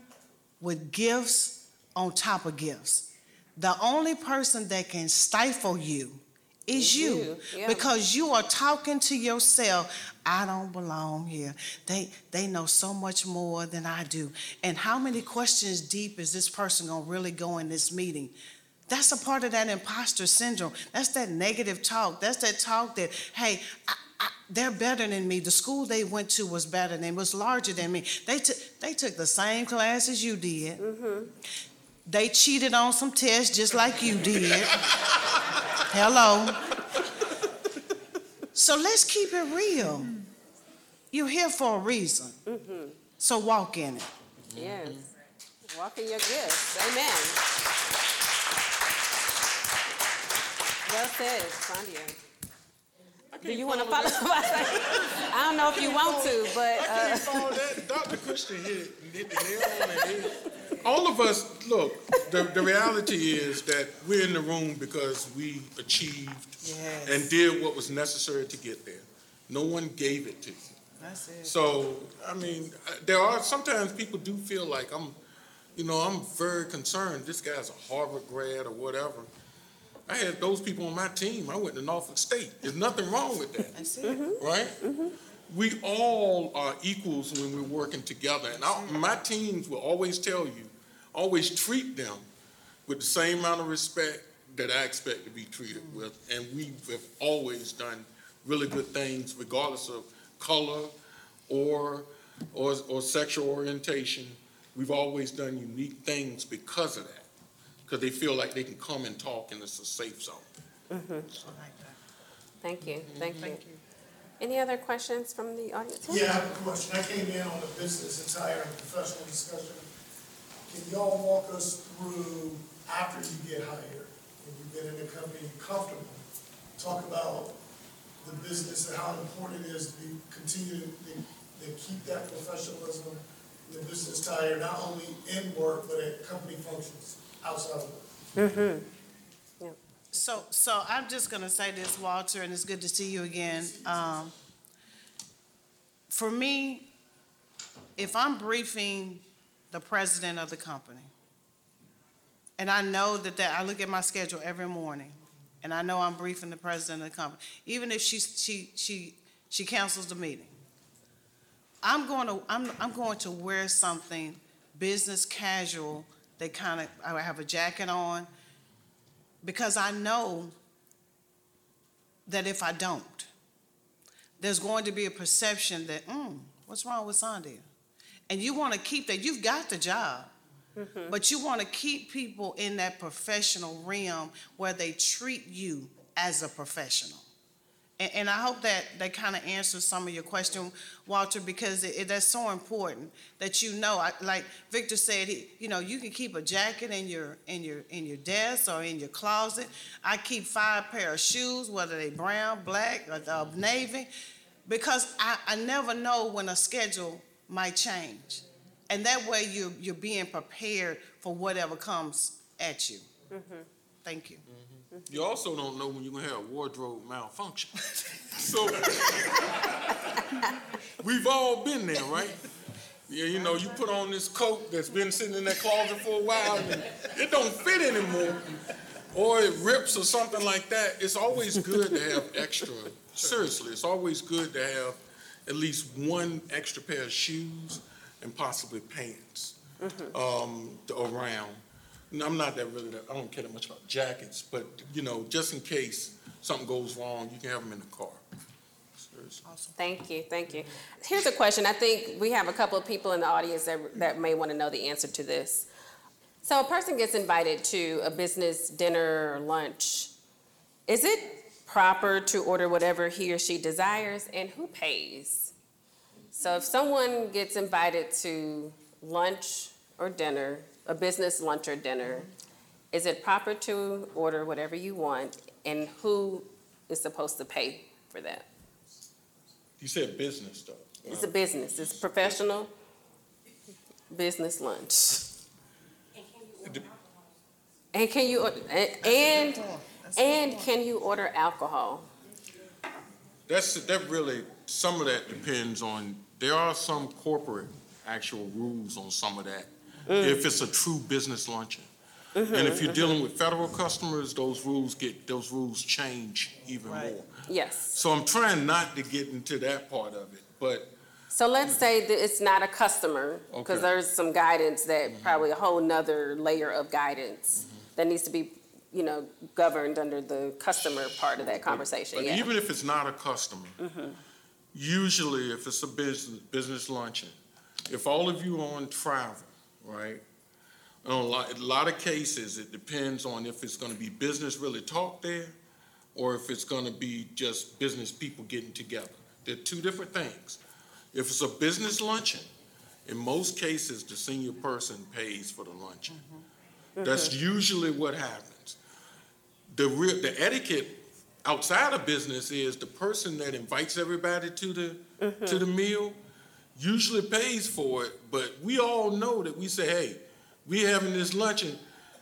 with gifts on top of gifts. The only person that can stifle you is you. you, yeah. Because you are talking to yourself, I don't belong here. They they know so much more than I do. And how many questions deep is this person gonna really go in this meeting? That's a part of that imposter syndrome. That's that negative talk. That's that talk that, hey, I, I, they're better than me. The school they went to was better than me, it was larger than me. They took they took the same class as you did. Mm-hmm. They cheated on some tests just like you did. Hello. So let's keep it real. You're here for a reason. Mm-hmm. So walk in it. Yes. Walk in your gifts. Amen. Well said, Sondia. Do you want to follow? I don't know if you want to, but, I uh, can't follow that. Dr. Christian hit, hit the nail on the head. All of us, look, the, the reality is that we're in the room because we achieved and did what was necessary to get there. No one gave it to you. That's it. So, I mean, uh, there are, sometimes people do feel like I'm, you know, I'm very concerned, this guy's a Harvard grad or whatever. I had those people on my team, I went to Norfolk State, there's nothing wrong with that, That's mm-hmm. it. right? Mm-hmm. We all are equals when we're working together, and I, my teams will always tell you, always treat them with the same amount of respect that I expect to be treated mm-hmm. with, and we have always done really good things regardless of color or, or, or sexual orientation. We've always done unique things because of that, because they feel like they can come and talk and it's a safe zone. Mm-hmm. Mm-hmm. thank you, thank you. Any other questions from the audience? Yeah, I have a question. I came in on the business attire and professional discussion. Can y'all walk us through, after you get hired, when you've been in the company comfortable, talk about the business and how important it is to be, continue to, to keep that professionalism, in the business attire, not only in work, but at company functions outside of? Mm-hmm. So, so I'm just gonna say this, Walter, and it's good to see you again. Um, for me, if I'm briefing the president of the company, and I know that that, I look at my schedule every morning, and I know I'm briefing the president of the company, even if she, she, she, she cancels the meeting. I'm going to, I'm, I'm going to wear something business casual that kind of, I have a jacket on, because I know that if I don't, there's going to be a perception that, hmm, what's wrong with Sondia? And you want to keep that, you've got the job, but you want to keep people in that professional realm where they treat you as a professional. And, and I hope that that kind of answers some of your question, Walter, because it, it- that's so important that you know, I, like Victor said, he, you know, you can keep a jacket in your, in your, in your desk or in your closet. I keep five pair of shoes, whether they brown, black, or uh, navy, because I, I never know when a schedule might change. And that way you're, you're being prepared for whatever comes at you. Thank you. You also don't know when you're gonna have a wardrobe malfunction. [laughs] So, we've all been there, right? Yeah, you know, you put on this coat that's been sitting in that closet for a while and it don't fit anymore. Or it rips or something like that. It's always good to have extra, seriously, it's always good to have at least one extra pair of shoes and possibly pants um, to- around. I'm not that really, that- I don't care that much about jackets, but, you know, just in case something goes wrong, you can have them in the car. Seriously. Thank you, thank you. Here's a question. I think we have a couple of people in the audience that, that may want to know the answer to this. So a person gets invited to a business dinner or lunch. Is it proper to order whatever he or she desires and who pays? So if someone gets invited to lunch or dinner, a business lunch or dinner, is it proper to order whatever you want and who is supposed to pay for that? You said business though. It's a business, it's professional business lunch. And can you, and, and can you order alcohol? That's, that really, some of that depends on, there are some corporate actual rules on some of that. If it's a true business luncheon. Mm-hmm, and if you're mm-hmm. dealing with federal customers, those rules get, those rules change even more. Yes. So I'm trying not to get into that part of it, but So let's say that it's not a customer, because Okay. Mm-hmm. there's some guidance that, mm-hmm. probably a whole nother layer of guidance that needs to be, you know, governed under the customer part of that conversation, But yeah. even if it's not a customer, usually if it's a business, business luncheon, if all of you are on travel, right? In a lot, a lot of cases, it depends on if it's gonna be business really talk there, or if it's gonna be just business people getting together. They're two different things. If it's a business luncheon, in most cases, the senior person pays for the luncheon. That's Mhm. usually what happens. The real, the etiquette outside of business is the person that invites everybody to the, to the meal usually pays for it, but we all know that we say, hey, we having this luncheon,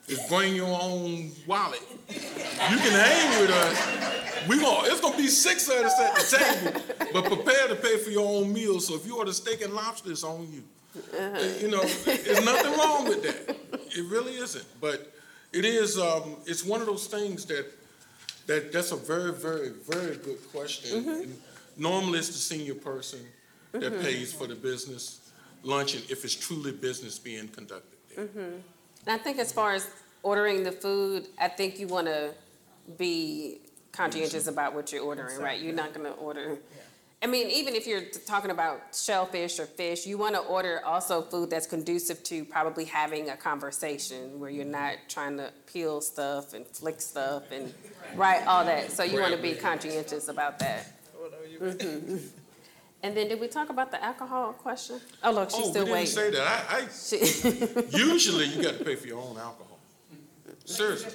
is bring your own wallet. You can hang with us. We gonna, it's gonna be six of us at the table, but prepare to pay for your own meal. So if you order steak and lobster, it's on you. You know, there's nothing wrong with that. It really isn't. But it is, um, it's one of those things that, that, that's a very, very, very good question. And Normally, it's the senior person that pays for the business luncheon if it's truly business being conducted. Mhm. And I think as far as ordering the food, I think you want to be conscientious about what you're ordering, right? You're not going to order, I mean, even if you're talking about shellfish or fish, you want to order also food that's conducive to probably having a conversation where you're not trying to peel stuff and flick stuff and, right, all that. So you want to be conscientious about that. [laughs] [laughs] And then did we talk about the alcohol question? Oh, look, she's Oh, we still didn't waiting. say that. I, I, usually you got to pay for your own alcohol. Seriously.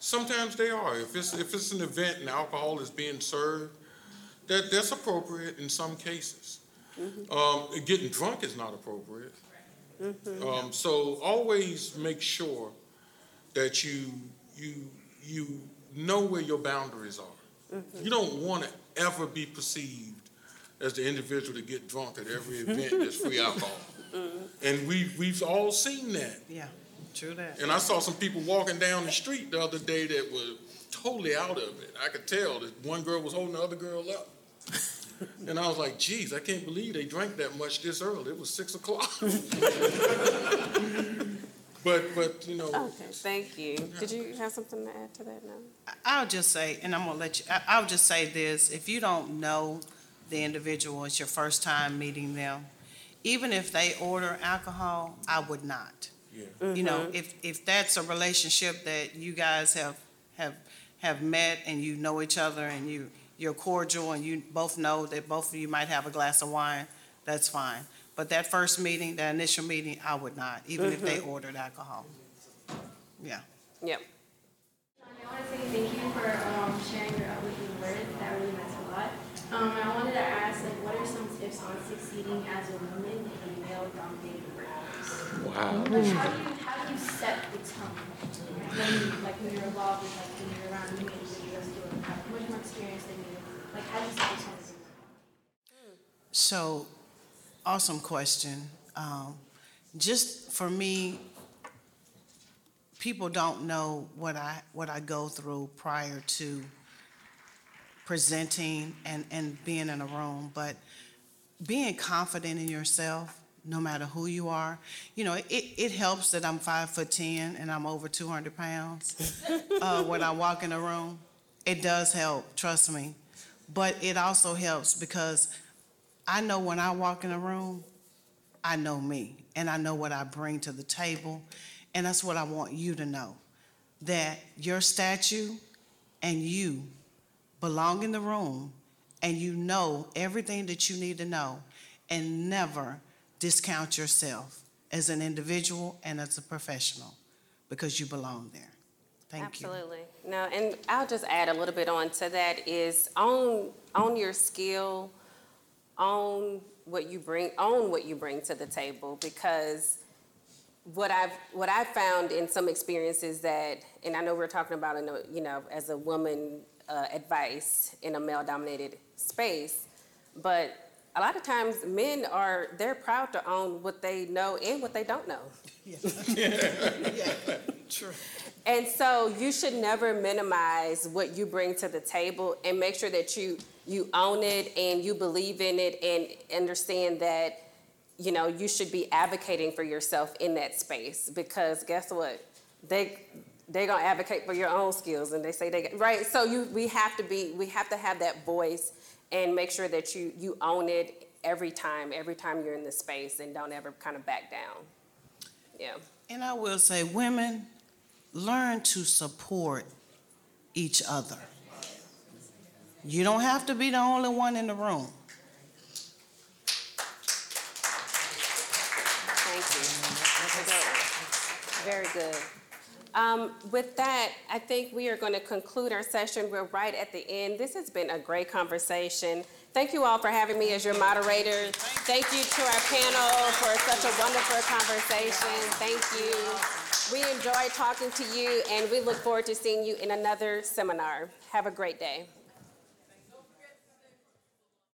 Sometimes they are. If it's, if it's an event and alcohol is being served, that, that's appropriate in some cases. Um, getting drunk is not appropriate. Um, so always make sure that you, you, you know where your boundaries are. You don't want to ever be perceived as the individual to get drunk at every [laughs] event that's free alcohol. Mm-hmm. And we, we've all seen that. Yeah, true that. And I saw some people walking down the street the other day that were totally out of it. I could tell that one girl was holding the other girl up. [laughs] And I was like, geez, I can't believe they drank that much this early. It was six o'clock. [laughs] But, but, you know, Okay, thank you. Did you have something to add to that now? I'll just say, and I'm gonna let you, I- I'll just say this, if you don't know the individual, it's your first time meeting them, even if they order alcohol, I would not. yeah. You know, Mhm. if, if that's a relationship that you guys have, have have met and you know each other and you, you're cordial and you both know that both of you might have a glass of wine, that's fine. But that first meeting, that initial meeting, I would not, even if they ordered alcohol. Yeah. Yep. I want to say thank you for um, sharing your uplifting words. That really meant a lot. Um, I wanted to ask, like, what are some tips on succeeding as a woman in a male-dominated workplace? Wow. Like, how do you how do you set the tone when like when you're involved with like when you're around new individuals who have much more experience than you? Like, how do you set the tone? So, awesome question. Um, just for me, people don't know what I, what I go through prior to presenting and, and being in a room, but being confident in yourself, no matter who you are, you know, it, it helps that I'm five foot ten and I'm over two hundred pounds [laughs] uh, when I walk in a room. It does help, trust me. But it also helps because I know when I walk in a room, I know me and I know what I bring to the table. And that's what I want you to know that your statue and you belong in the room and you know everything that you need to know and never discount yourself as an individual and as a professional because you belong there. Thank you. Absolutely. No, and I'll just add a little bit on to that is own own your skill, own what you bring, own what you bring to the table because what I've what I've found in some experiences that, and I know we're talking about in a, you know as a woman uh, advice in a male dominated space, but a lot of times men are they're proud to own what they know and what they don't know. [laughs] True. And so you should never minimize what you bring to the table and make sure that you you own it and you believe in it and understand that you know you should be advocating for yourself in that space because guess what? They they're gonna advocate for your own skills and they say they right? So you we have to be we have to have that voice and make sure that you you own it every time every time you're in the space and don't ever kind of back down. Yeah. And I will say, women, learn to support each other. You don't have to be the only one in the room. Thank you. Very good. Um, with that, I think we are going to conclude our session. We're right at the end. This has been a great conversation. Thank you all for having me as your moderator. Thank you to our panel for such a wonderful conversation. Thank you. We enjoyed talking to you, and we look forward to seeing you in another seminar. Have a great day.